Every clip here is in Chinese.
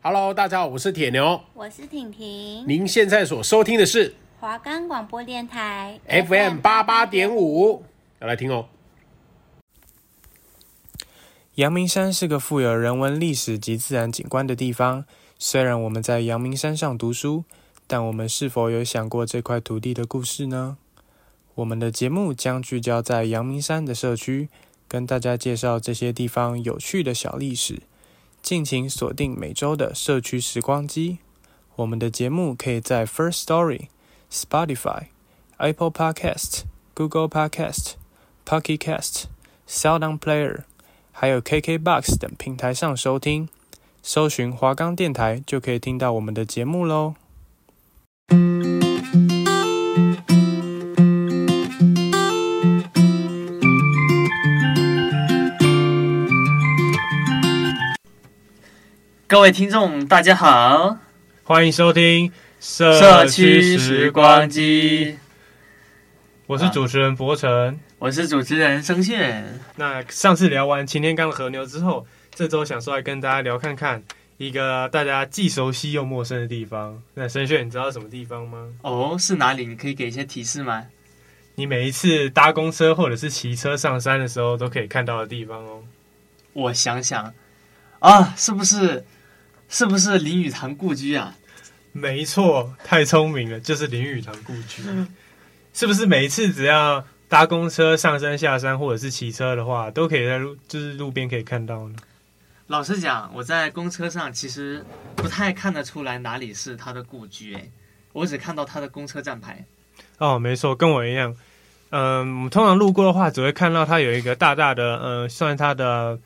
Hello，大家好，我是铁牛，我是婷婷。您现在所收听的是华冈广播电台 FM 八八点五，要来听哦。阳明山是个富有人文历史及自然景观的地方。虽然我们在阳明山上读书，但我们是否有想过这块土地的故事呢？我们的节目将聚焦在阳明山的社区，跟大家介绍这些地方有趣的小历史。敬请锁定每周的社区时光机。我们的节目可以在 First Story、Spotify、Apple Podcast、Google Podcast、Pocket Cast、Sound On Player，还有 KKBox 等平台上收听。搜寻华冈电台就可以听到我们的节目喽。各位听众，大家好，欢迎收听社区时光机。我是主持人博成，我是主持人声炫。那上次聊完擎天岗的和牛之后，这周想说来跟大家聊看看一个大家既熟悉又陌生的地方。那声炫，你知道什么地方吗？哦，是哪里？你可以给一些提示吗？你每一次搭公车或者是骑车上山的时候，都可以看到的地方哦。我想想啊，是不是？是不是林语堂故居啊？没错，太聪明了，就是林语堂故居。是不是每一次只要搭公车上山下山，或者是骑车的话，都可以在路就是路边可以看到呢？老实讲，我在公车上其实不太看得出来哪里是他的故居，哎，我只看到他的公车站牌。哦，没错，跟我一样。嗯，我们通常路过的话，只会看到他有一个大大的，嗯，算他的。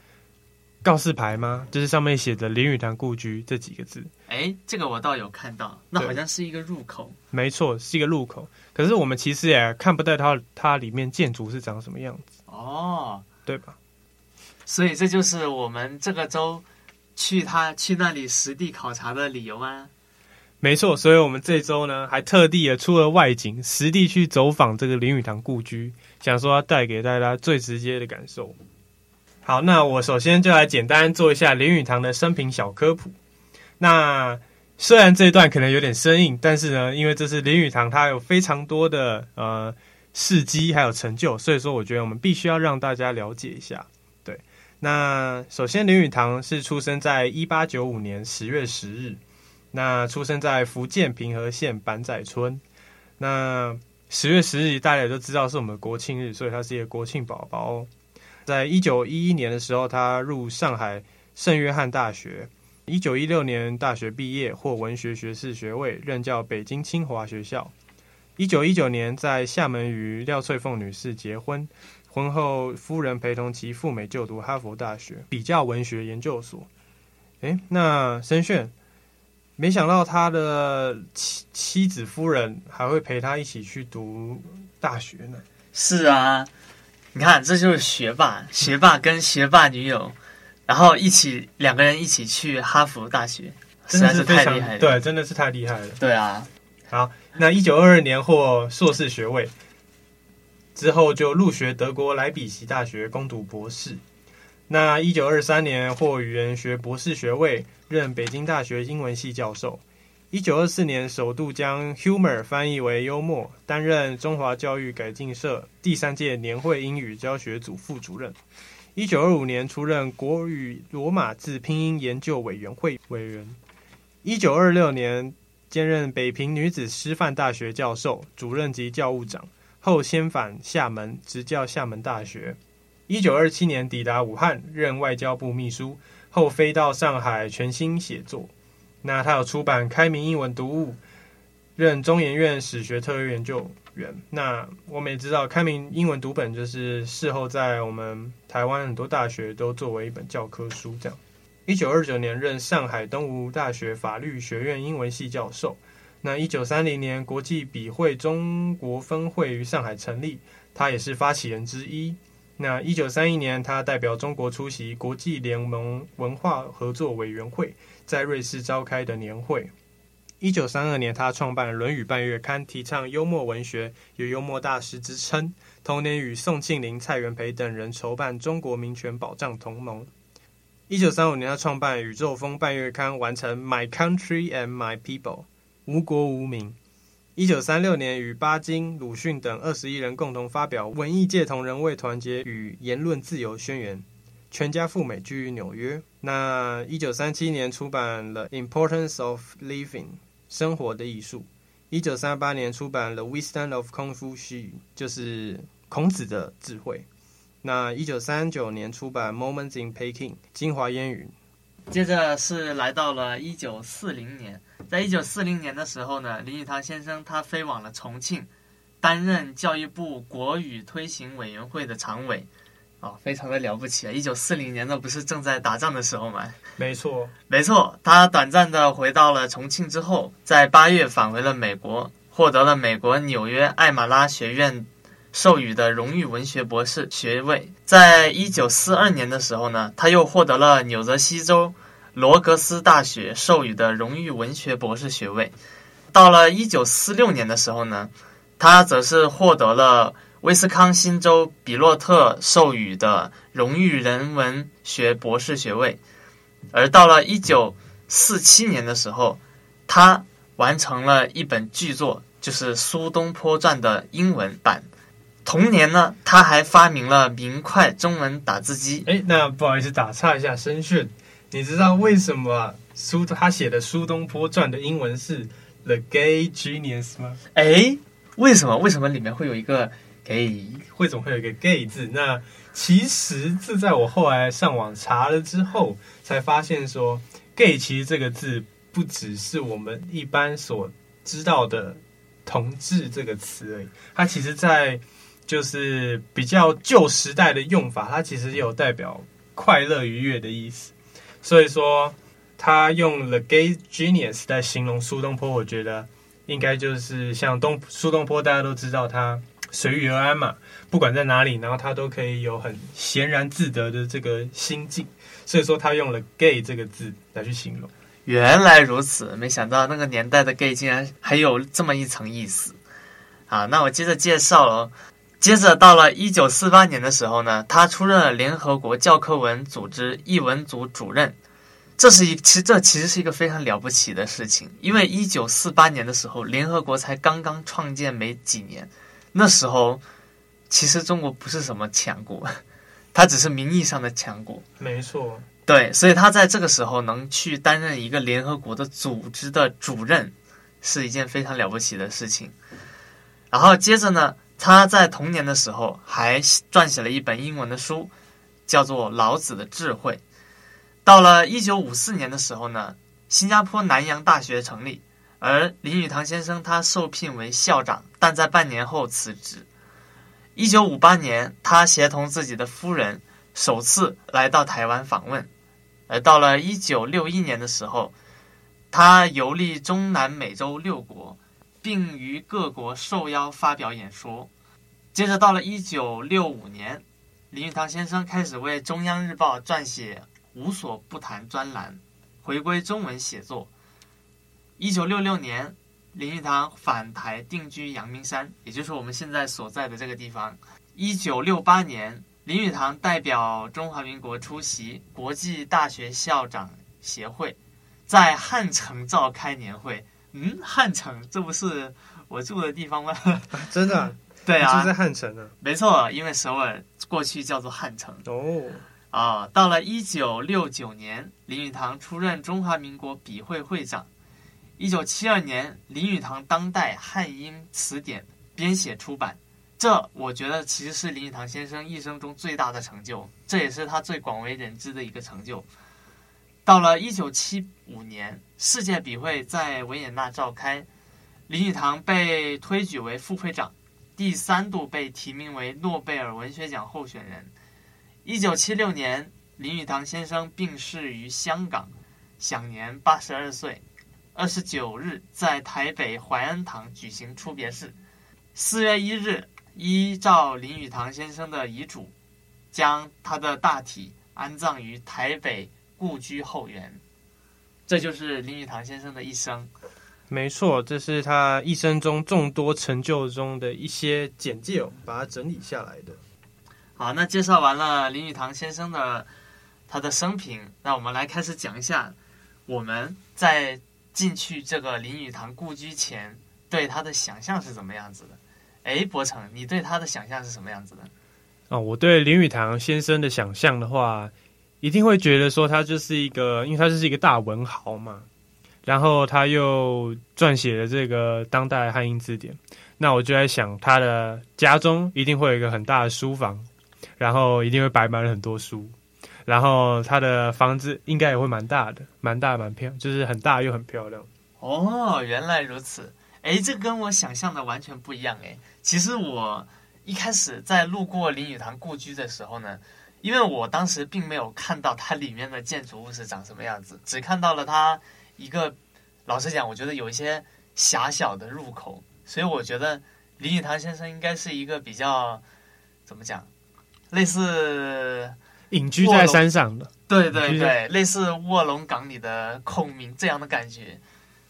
告示牌吗？就是上面写着“林语堂故居”这几个字。哎，这个我倒有看到，那好像是一个入口。没错，是一个入口。可是我们其实也看不到它，它里面建筑是长什么样子。哦，对吧？所以这就是我们这个周去他去那里实地考察的理由啊。没错，所以我们这周呢还特地也出了外景，实地去走访这个林语堂故居，想说要带给大家最直接的感受。好，那我首先就来简单做一下林语堂的生平小科普。那虽然这一段可能有点生硬，但是呢，因为这是林语堂，他有非常多的呃事迹还有成就，所以说我觉得我们必须要让大家了解一下。对，那首先林语堂是出生在一八九五年十月十日，那出生在福建平和县板仔村。那十月十日大家也都知道是我们国庆日，所以他是一个国庆宝宝。在一九一一年的时候，他入上海圣约翰大学。一九一六年大学毕业，获文学学士学位，任教北京清华学校。一九一九年在厦门与廖翠凤女士结婚，婚后夫人陪同其赴美就读哈佛大学比较文学研究所。诶，那声炫，没想到他的妻妻子夫人还会陪他一起去读大学呢。是啊。你看，这就是学霸，学霸跟学霸女友，然后一起两个人一起去哈佛大学，实在是太厉害了。对，真的是太厉害了。对啊，好，那一九二二年获硕士学位之后，就入学德国莱比锡大学攻读博士。那一九二三年获语言学博士学位，任北京大学英文系教授。一九二四年，首度将 humor 翻译为幽默，担任中华教育改进社第三届年会英语教学组副主任。一九二五年，出任国语罗马字拼音研究委员会委员。一九二六年，兼任北平女子师范大学教授、主任及教务长，后先返厦门，执教厦门大学。一九二七年，抵达武汉，任外交部秘书，后飞到上海全心写作。那他有出版《开明英文读物》，任中研院史学特约研究员。那我们也知道，《开明英文读本》就是事后在我们台湾很多大学都作为一本教科书。这样，一九二九年任上海东吴大学法律学院英文系教授。那一九三零年，国际笔会中国分会于上海成立，他也是发起人之一。那一九三一年，他代表中国出席国际联盟文化合作委员会。在瑞士召开的年会。一九三二年，他创办《论语半月刊》，提倡幽默文学，有“幽默大师”之称。同年，与宋庆龄、蔡元培等人筹办中国民权保障同盟。一九三五年，他创办《宇宙风》半月刊，完成《My Country and My People》无国无民。一九三六年，与巴金、鲁迅等二十一人共同发表《文艺界同仁为团结与言论自由宣言》，全家赴美居于纽约。那一九三七年出版了《Importance of Living》生活的艺术。一九三八年出版了《Wisdom of Confucius》，就是孔子的智慧。那一九三九年出版《Moments in Peking》京华烟云。接着是来到了一九四零年。在一九四零年的时候呢，林语堂先生他飞往了重庆，担任教育部国语推行委员会的常委，哦，非常的了不起啊！一九四零年那不是正在打仗的时候吗？没错，没错。他短暂的回到了重庆之后，在八月返回了美国，获得了美国纽约艾玛拉学院授予的荣誉文学博士学位。在一九四二年的时候呢，他又获得了纽泽西州。罗格斯大学授予的荣誉文学博士学位，到了一九四六年的时候呢，他则是获得了威斯康星州比洛特授予的荣誉人文学博士学位，而到了一九四七年的时候，他完成了一本巨作，就是《苏东坡传》的英文版。同年呢，他还发明了明快中文打字机。哎，那不好意思，打岔一下，声讯。你知道为什么苏他写的《苏东坡传》的英文是 The Gay Genius 吗？诶，为什么？为什么里面会有一个 gay？为什么会有一个 gay 字？那其实这在我后来上网查了之后，才发现说，gay 其实这个字不只是我们一般所知道的同志这个词而已，它其实在就是比较旧时代的用法，它其实有代表快乐愉悦的意思。所以说，他用 the gay genius 来形容苏东坡，我觉得应该就是像东苏东坡，大家都知道他随遇而安嘛，不管在哪里，然后他都可以有很闲然自得的这个心境。所以说，他用了 gay 这个字来去形容。原来如此，没想到那个年代的 gay 竟然还有这么一层意思。好，那我接着介绍了。接着到了一九四八年的时候呢，他出任了联合国教科文组织译文组主任。这是一其实这其实是一个非常了不起的事情，因为一九四八年的时候，联合国才刚刚创建没几年，那时候其实中国不是什么强国，它只是名义上的强国。没错，对，所以他在这个时候能去担任一个联合国的组织的主任，是一件非常了不起的事情。然后接着呢。他在童年的时候还撰写了一本英文的书，叫做《老子的智慧》。到了一九五四年的时候呢，新加坡南洋大学成立，而林语堂先生他受聘为校长，但在半年后辞职。一九五八年，他协同自己的夫人首次来到台湾访问，而到了一九六一年的时候，他游历中南美洲六国。并于各国受邀发表演说。接着到了一九六五年，林语堂先生开始为中央日报撰写“无所不谈”专栏，回归中文写作。一九六六年，林语堂返台定居阳明山，也就是我们现在所在的这个地方。一九六八年，林语堂代表中华民国出席国际大学校长协会，在汉城召开年会。嗯，汉城，这不是我住的地方吗？啊、真的、啊？对啊，就在汉城呢、啊。没错，因为首尔过去叫做汉城。哦，啊，到了一九六九年，林语堂出任中华民国笔会会长。一九七二年，林语堂当代汉英词典编写出版。这我觉得其实是林语堂先生一生中最大的成就，这也是他最广为人知的一个成就。到了一九七五年，世界笔会在维也纳召开，林语堂被推举为副会长，第三度被提名为诺贝尔文学奖候选人。一九七六年，林语堂先生病逝于香港，享年八十二岁。二十九日，在台北怀恩堂举行出别式。四月一日，依照林语堂先生的遗嘱，将他的大体安葬于台北。故居后园，这就是林语堂先生的一生。没错，这是他一生中众多成就中的一些简介，把它整理下来的。好，那介绍完了林语堂先生的他的生平，那我们来开始讲一下我们在进去这个林语堂故居前对他的想象是怎么样子的。哎，博成，你对他的想象是什么样子的？啊、哦，我对林语堂先生的想象的话，一定会觉得说他就是一个，因为他就是一个大文豪嘛，然后他又撰写了这个当代汉英字典，那我就在想他的家中一定会有一个很大的书房，然后一定会摆满了很多书，然后他的房子应该也会蛮大的，蛮大蛮漂亮，就是很大又很漂亮。哦，原来如此。哎，这跟我想象的完全不一样哎。其实我一开始在路过林语堂故居的时候呢，因为我当时并没有看到它里面的建筑物是长什么样子，只看到了它一个，老实讲，我觉得有一些狭小的入口，所以我觉得林语堂先生应该是一个比较怎么讲，类似隐居在山上的，对对对，类似卧龙岗里的孔明这样的感觉。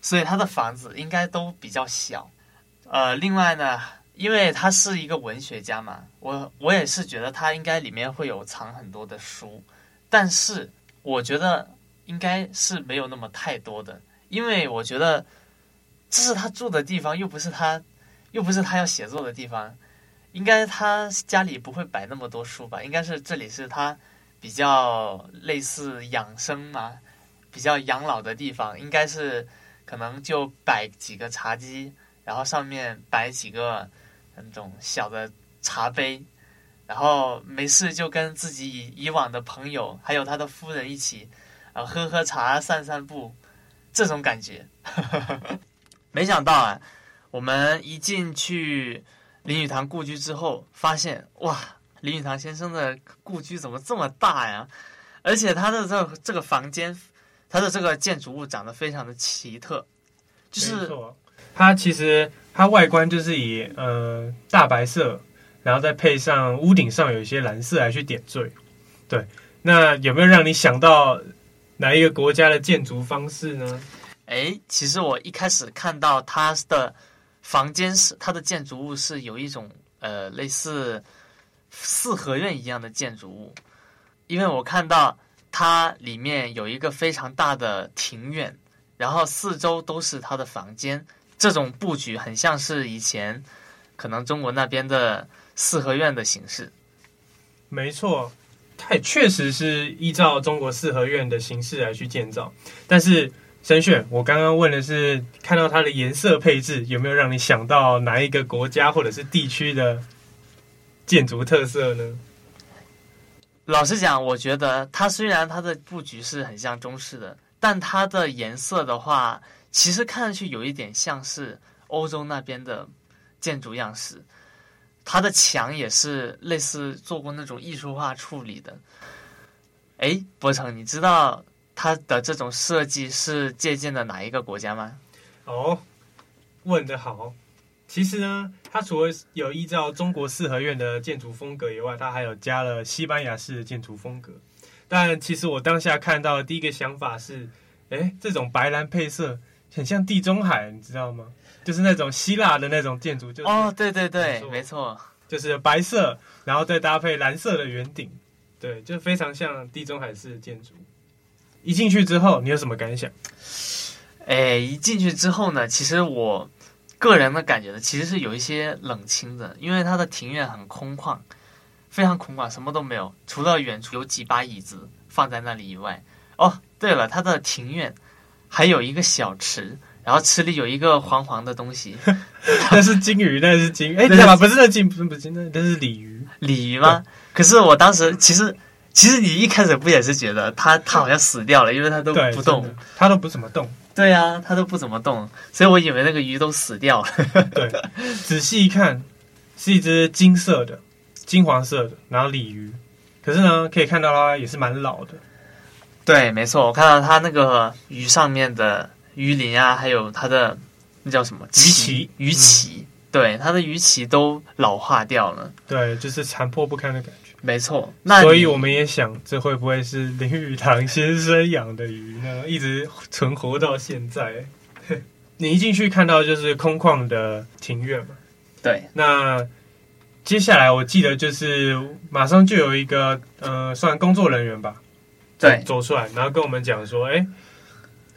所以他的房子应该都比较小，呃，另外呢，因为他是一个文学家嘛，我我也是觉得他应该里面会有藏很多的书，但是我觉得应该是没有那么太多的，因为我觉得这是他住的地方，又不是他，又不是他要写作的地方，应该他家里不会摆那么多书吧？应该是这里是他比较类似养生嘛，比较养老的地方，应该是。可能就摆几个茶几，然后上面摆几个那种小的茶杯，然后没事就跟自己以以往的朋友还有他的夫人一起，啊，喝喝茶、散散步，这种感觉。没想到啊，我们一进去林语堂故居之后，发现哇，林语堂先生的故居怎么这么大呀？而且他的这这个房间。他的这个建筑物长得非常的奇特，就是它其实它外观就是以呃大白色，然后再配上屋顶上有一些蓝色来去点缀。对，那有没有让你想到哪一个国家的建筑方式呢？诶，其实我一开始看到它的房间是它的建筑物是有一种呃类似四合院一样的建筑物，因为我看到。它里面有一个非常大的庭院，然后四周都是他的房间。这种布局很像是以前可能中国那边的四合院的形式。没错，它也确实是依照中国四合院的形式来去建造。但是申炫，我刚刚问的是看到它的颜色配置有没有让你想到哪一个国家或者是地区的建筑特色呢？老实讲，我觉得它虽然它的布局是很像中式的，但它的颜色的话，其实看上去有一点像是欧洲那边的建筑样式。它的墙也是类似做过那种艺术化处理的。哎，博成，你知道它的这种设计是借鉴的哪一个国家吗？哦，问得好。其实呢，它除了有依照中国四合院的建筑风格以外，它还有加了西班牙式的建筑风格。但其实我当下看到的第一个想法是，哎，这种白蓝配色很像地中海，你知道吗？就是那种希腊的那种建筑。就、哦，对对对，没错，就是白色，然后再搭配蓝色的圆顶，对，就非常像地中海式的建筑。一进去之后，你有什么感想？哎，一进去之后呢，其实我。个人的感觉呢，其实是有一些冷清的，因为它的庭院很空旷，非常空旷，什么都没有，除了远处有几把椅子放在那里以外。哦，对了，它的庭院还有一个小池，然后池里有一个黄黄的东西，那是金鱼，那是金，哎，对吧？不是那金，不是不是那那是鲤鱼，鲤鱼吗？可是我当时其实其实你一开始不也是觉得它它好像死掉了，因为它都不动，它都不怎么动。对呀、啊，它都不怎么动，所以我以为那个鱼都死掉了。对，仔细一看，是一只金色的、金黄色的，然后鲤鱼。可是呢，可以看到它也是蛮老的。对，没错，我看到它那个鱼上面的鱼鳞啊，还有它的那叫什么鳍？鱼鳍。鱼鳍、嗯，对，它的鱼鳍都老化掉了。对，就是残破不堪的感觉。没错，那所以我们也想，这会不会是林语堂先生养的鱼呢？一直存活到现在。你一进去看到就是空旷的庭院嘛？对。那接下来我记得就是马上就有一个呃，算工作人员吧，对走出来，然后跟我们讲说，哎，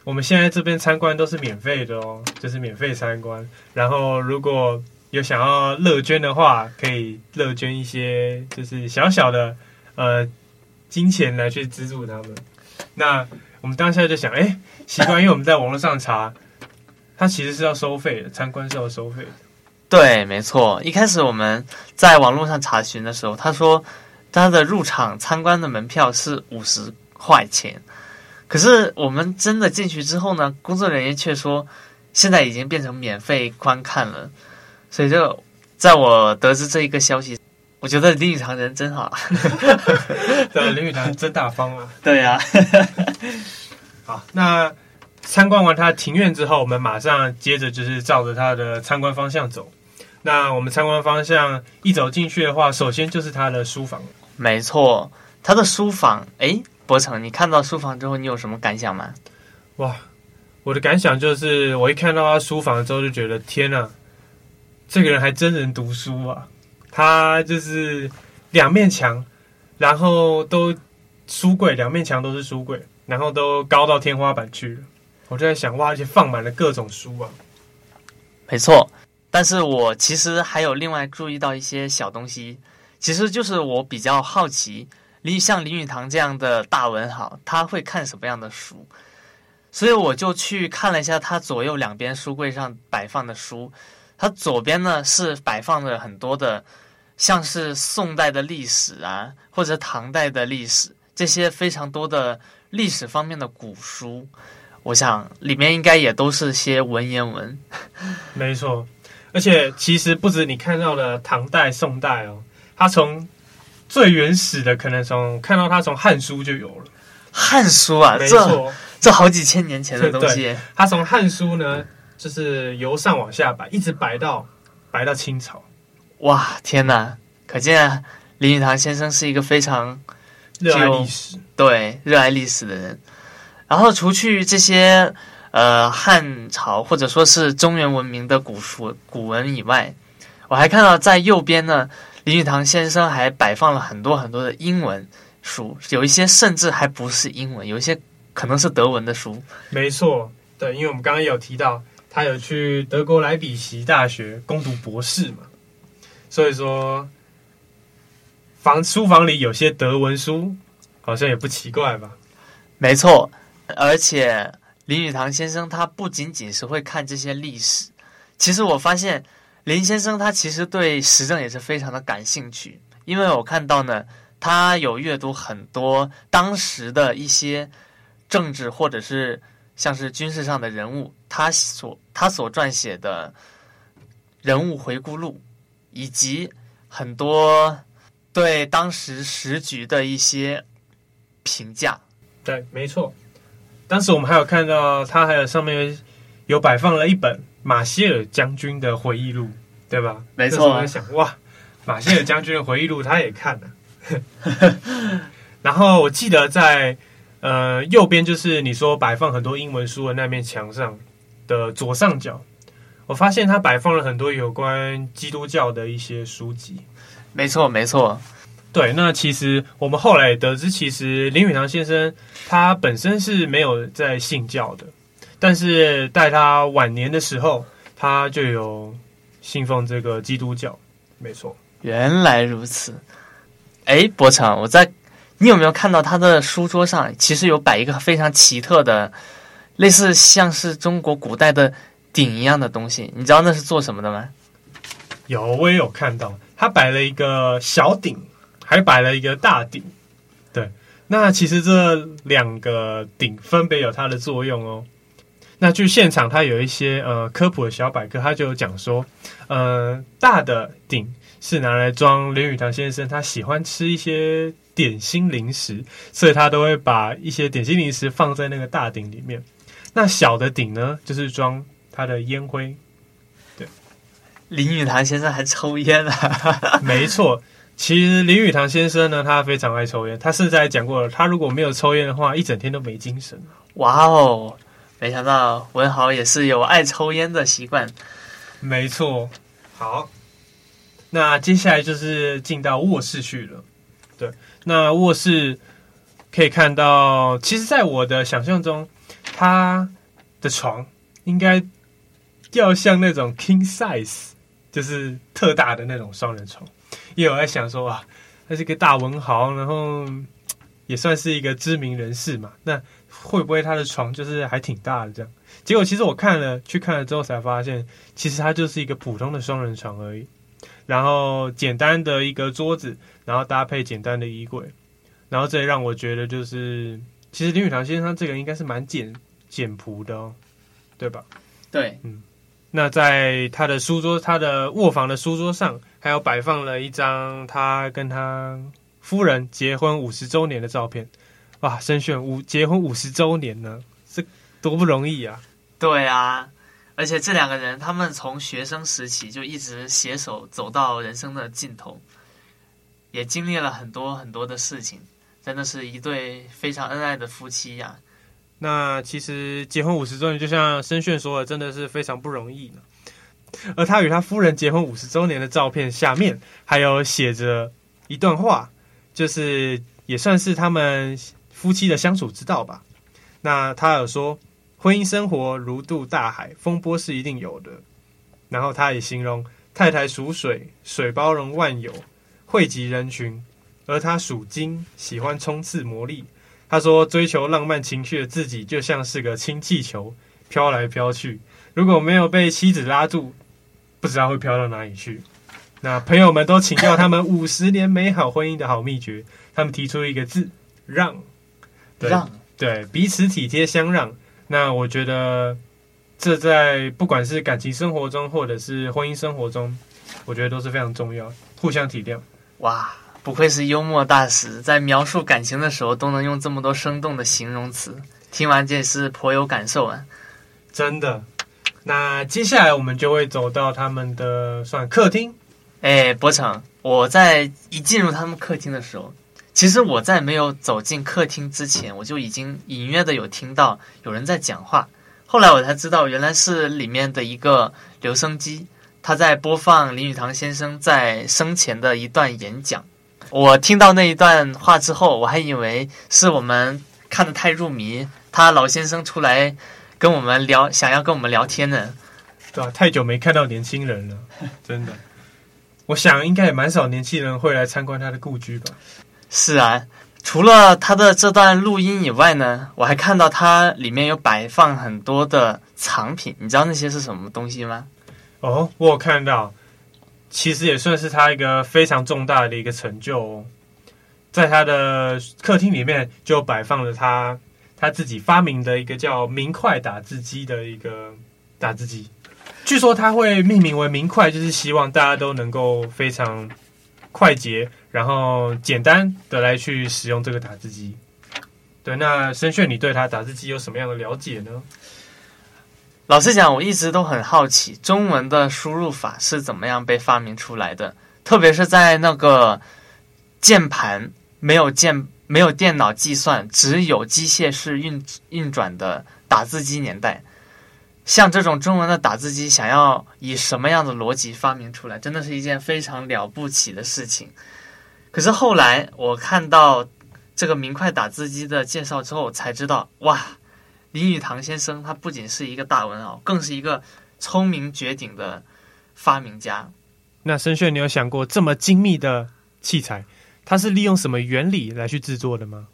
我们现在这边参观都是免费的哦，就是免费参观。然后如果有想要乐捐的话，可以乐捐一些，就是小小的呃金钱来去资助他们。那我们当下就想，哎，习惯，因为我们在网络上查，它其实是要收费的，参观是要收费的。对，没错。一开始我们在网络上查询的时候，他说他的入场参观的门票是五十块钱，可是我们真的进去之后呢，工作人员却说现在已经变成免费观看了。所以就在我得知这一个消息，我觉得林语堂人真好。对，林语堂真大方啊。对呀、啊。好，那。参观完他的庭院之后，我们马上接着就是照着他的参观方向走。那我们参观方向一走进去的话，首先就是他的书房。没错，他的书房。诶，博成，你看到书房之后，你有什么感想吗？哇，我的感想就是，我一看到他书房之后，就觉得天呐，这个人还真人读书啊！他就是两面墙，然后都书柜，两面墙都是书柜，然后都高到天花板去了。我就在想，哇，而且放满了各种书啊！没错，但是我其实还有另外注意到一些小东西，其实就是我比较好奇，林像林语堂这样的大文豪，他会看什么样的书？所以我就去看了一下他左右两边书柜上摆放的书，他左边呢是摆放着很多的，像是宋代的历史啊，或者唐代的历史，这些非常多的历史方面的古书。我想里面应该也都是些文言文，没错。而且其实不止你看到的唐代、宋代哦，他从最原始的，可能从看到他从《汉书》就有了，《汉书》啊，没错，这这好几千年前的东西。他从《汉书》呢，就是由上往下摆，一直摆到摆到清朝。哇，天哪！可见林语堂先生是一个非常热爱历史，对，热爱历史的人。然后，除去这些呃汉朝或者说是中原文明的古书古文以外，我还看到在右边呢，林语堂先生还摆放了很多很多的英文书，有一些甚至还不是英文，有一些可能是德文的书。没错，对，因为我们刚刚有提到他有去德国莱比锡大学攻读博士嘛，所以说房书房里有些德文书，好像也不奇怪吧？没错。而且林语堂先生他不仅仅是会看这些历史，其实我发现林先生他其实对时政也是非常的感兴趣，因为我看到呢，他有阅读很多当时的一些政治或者是像是军事上的人物，他所他所撰写的人物回顾录，以及很多对当时时局的一些评价。对，没错。当时我们还有看到他还有上面有摆放了一本马歇尔将军的回忆录，对吧？没错。我在想，哇，马歇尔将军的回忆录他也看了。然后我记得在呃右边就是你说摆放很多英文书的那面墙上的左上角，我发现他摆放了很多有关基督教的一些书籍。没错，没错。对，那其实我们后来得知，其实林语堂先生他本身是没有在信教的，但是在他晚年的时候，他就有信奉这个基督教。没错，原来如此。哎，伯承，我在你有没有看到他的书桌上其实有摆一个非常奇特的，类似像是中国古代的鼎一样的东西？你知道那是做什么的吗？有，我也有看到，他摆了一个小鼎。还摆了一个大鼎，对，那其实这两个鼎分别有它的作用哦。那据现场，他有一些呃科普的小百科，他就有讲说，呃，大的鼎是拿来装林语堂先生他喜欢吃一些点心零食，所以他都会把一些点心零食放在那个大鼎里面。那小的鼎呢，就是装他的烟灰。对，林语堂先生还抽烟啊？没错。其实林语堂先生呢，他非常爱抽烟。他甚至还讲过了，他如果没有抽烟的话，一整天都没精神。哇哦，没想到文豪也是有爱抽烟的习惯。没错，好，那接下来就是进到卧室去了。对，那卧室可以看到，其实，在我的想象中，他的床应该要像那种 king size，就是特大的那种双人床。也有在想说啊，他是个大文豪，然后也算是一个知名人士嘛，那会不会他的床就是还挺大的这样？结果其实我看了去看了之后才发现，其实它就是一个普通的双人床而已。然后简单的一个桌子，然后搭配简单的衣柜，然后这也让我觉得就是，其实林语堂先生这个应该是蛮简简朴的哦，对吧？对，嗯。那在他的书桌，他的卧房的书桌上，还有摆放了一张他跟他夫人结婚五十周年的照片。哇，申炫五结婚五十周年呢，这多不容易啊！对啊。而且这两个人，他们从学生时期就一直携手走到人生的尽头，也经历了很多很多的事情，真的是一对非常恩爱的夫妻呀、啊。那其实结婚五十周年，就像申炫说的，真的是非常不容易呢。而他与他夫人结婚五十周年的照片下面，还有写着一段话，就是也算是他们夫妻的相处之道吧。那他有说。婚姻生活如渡大海，风波是一定有的。然后他也形容太太属水，水包容万有，汇集人群；而他属金，喜欢冲刺磨砺。他说，追求浪漫情绪的自己就像是个氢气球，飘来飘去。如果没有被妻子拉住，不知道会飘到哪里去。那朋友们都请教他们五十年美好婚姻的好秘诀，他们提出一个字：让。对让对，彼此体贴相让。那我觉得，这在不管是感情生活中，或者是婚姻生活中，我觉得都是非常重要，互相体谅。哇，不愧是幽默大师，在描述感情的时候都能用这么多生动的形容词，听完这也是颇有感受啊！真的。那接下来我们就会走到他们的算客厅。哎，博成，我在一进入他们客厅的时候。其实我在没有走进客厅之前，我就已经隐约的有听到有人在讲话。后来我才知道，原来是里面的一个留声机，他在播放林语堂先生在生前的一段演讲。我听到那一段话之后，我还以为是我们看得太入迷，他老先生出来跟我们聊，想要跟我们聊天呢。对啊，太久没看到年轻人了，真的。我想应该也蛮少年轻人会来参观他的故居吧。是啊，除了他的这段录音以外呢，我还看到他里面有摆放很多的藏品，你知道那些是什么东西吗？哦，我有看到，其实也算是他一个非常重大的一个成就哦。在他的客厅里面就摆放了他他自己发明的一个叫“明快打字机”的一个打字机，据说他会命名为“明快”，就是希望大家都能够非常快捷。然后简单的来去使用这个打字机，对，那申炫，你对他打字机有什么样的了解呢？老实讲，我一直都很好奇，中文的输入法是怎么样被发明出来的，特别是在那个键盘没有键、没有电脑计算，只有机械式运运转的打字机年代，像这种中文的打字机，想要以什么样的逻辑发明出来，真的是一件非常了不起的事情。可是后来我看到这个明快打字机的介绍之后，才知道哇，林语堂先生他不仅是一个大文豪，更是一个聪明绝顶的发明家。那申炫，你有想过这么精密的器材，它是利用什么原理来去制作的吗？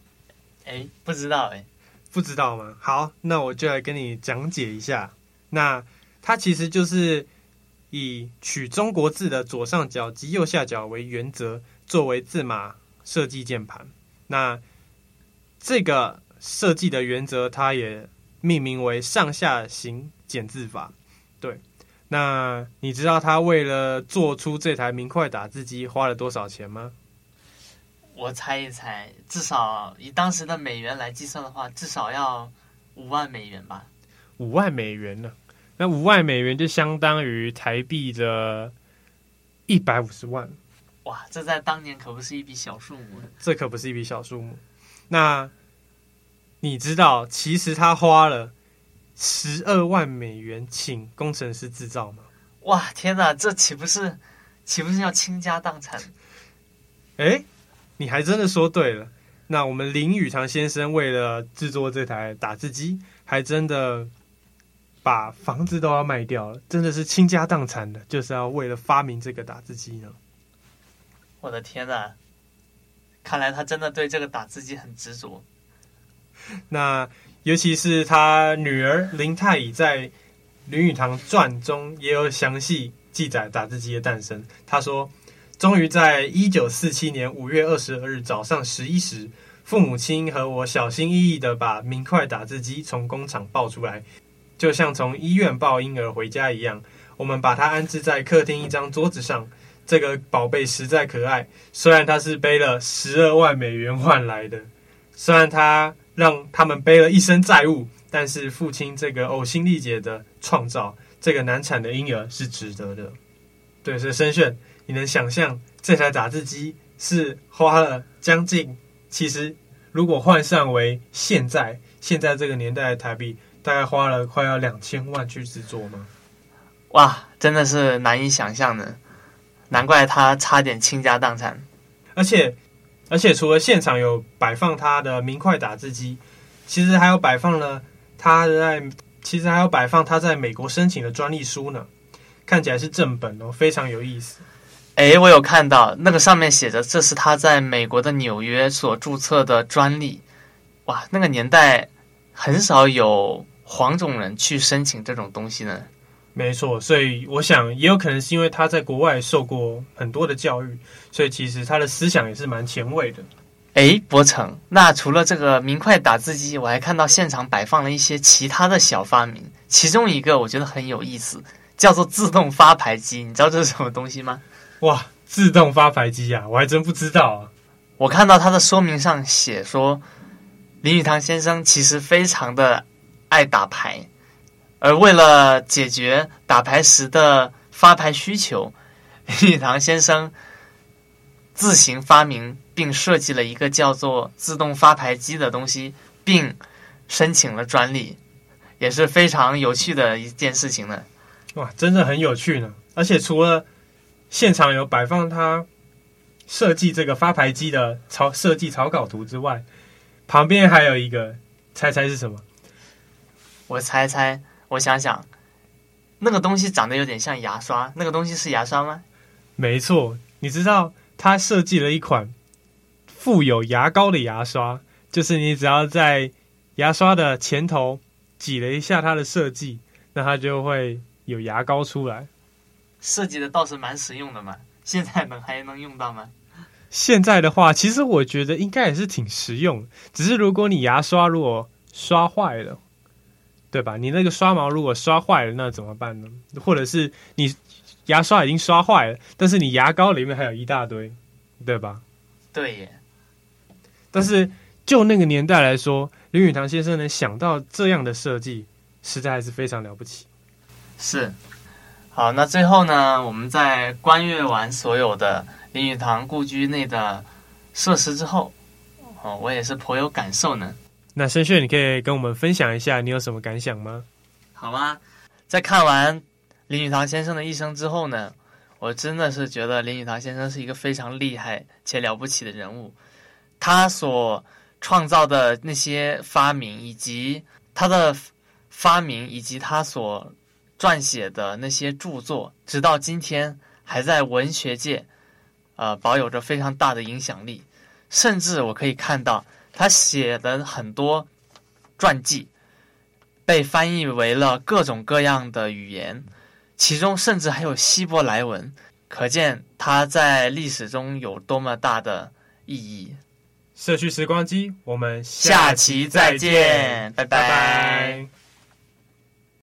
哎，不知道哎，不知道吗？好，那我就来跟你讲解一下。那它其实就是以取中国字的左上角及右下角为原则。作为字码设计键盘，那这个设计的原则，它也命名为上下行减字法。对，那你知道他为了做出这台明快打字机花了多少钱吗？我猜一猜，至少以当时的美元来计算的话，至少要五万美元吧。五万美元呢？那五万美元就相当于台币的一百五十万。哇，这在当年可不是一笔小数目。这可不是一笔小数目。那你知道，其实他花了十二万美元请工程师制造吗？哇，天哪，这岂不是岂不是要倾家荡产？哎，你还真的说对了。那我们林语堂先生为了制作这台打字机，还真的把房子都要卖掉了，真的是倾家荡产的，就是要为了发明这个打字机呢。我的天呐，看来他真的对这个打字机很执着。那尤其是他女儿林太乙在林语堂传中也有详细记载打字机的诞生。他说，终于在一九四七年五月二十二日早上十一时，父母亲和我小心翼翼地把明快打字机从工厂抱出来，就像从医院抱婴儿回家一样。我们把它安置在客厅一张桌子上。这个宝贝实在可爱，虽然它是背了十二万美元换来的，虽然它让他们背了一身债务，但是父亲这个呕心沥血的创造，这个难产的婴儿是值得的。对，所以申炫，你能想象这台打字机是花了将近，其实如果换算为现在现在这个年代的台币，大概花了快要两千万去制作吗？哇，真的是难以想象的。难怪他差点倾家荡产，而且，而且除了现场有摆放他的明快打字机，其实还有摆放了他在，其实还有摆放他在美国申请的专利书呢，看起来是正本哦，非常有意思。诶，我有看到那个上面写着，这是他在美国的纽约所注册的专利。哇，那个年代很少有黄种人去申请这种东西呢。没错，所以我想也有可能是因为他在国外受过很多的教育，所以其实他的思想也是蛮前卫的。诶，博成，那除了这个明快打字机，我还看到现场摆放了一些其他的小发明，其中一个我觉得很有意思，叫做自动发牌机。你知道这是什么东西吗？哇，自动发牌机呀，我还真不知道啊。我看到他的说明上写说，林语堂先生其实非常的爱打牌。而为了解决打牌时的发牌需求，林语堂先生自行发明并设计了一个叫做“自动发牌机”的东西，并申请了专利，也是非常有趣的一件事情呢。哇，真的很有趣呢！而且除了现场有摆放他设计这个发牌机的草设计草稿图之外，旁边还有一个，猜猜是什么？我猜猜。我想想，那个东西长得有点像牙刷，那个东西是牙刷吗？没错，你知道他设计了一款富有牙膏的牙刷，就是你只要在牙刷的前头挤了一下它的设计，那它就会有牙膏出来。设计的倒是蛮实用的嘛，现在能还能用到吗？现在的话，其实我觉得应该也是挺实用，只是如果你牙刷如果刷坏了。对吧？你那个刷毛如果刷坏了，那怎么办呢？或者是你牙刷已经刷坏了，但是你牙膏里面还有一大堆，对吧？对耶。但是就那个年代来说，林语堂先生能想到这样的设计，实在还是非常了不起。是。好，那最后呢，我们在观阅完所有的林语堂故居内的设施之后，哦，我也是颇有感受呢。那申炫，你可以跟我们分享一下你有什么感想吗？好吗？在看完林语堂先生的一生之后呢，我真的是觉得林语堂先生是一个非常厉害且了不起的人物。他所创造的那些发明，以及他的发明，以及他所撰写的那些著作，直到今天还在文学界，呃，保有着非常大的影响力。甚至我可以看到。他写的很多传记被翻译为了各种各样的语言，其中甚至还有希伯来文，可见他在历史中有多么大的意义。社区时光机，我们下期再见，拜拜。拜拜。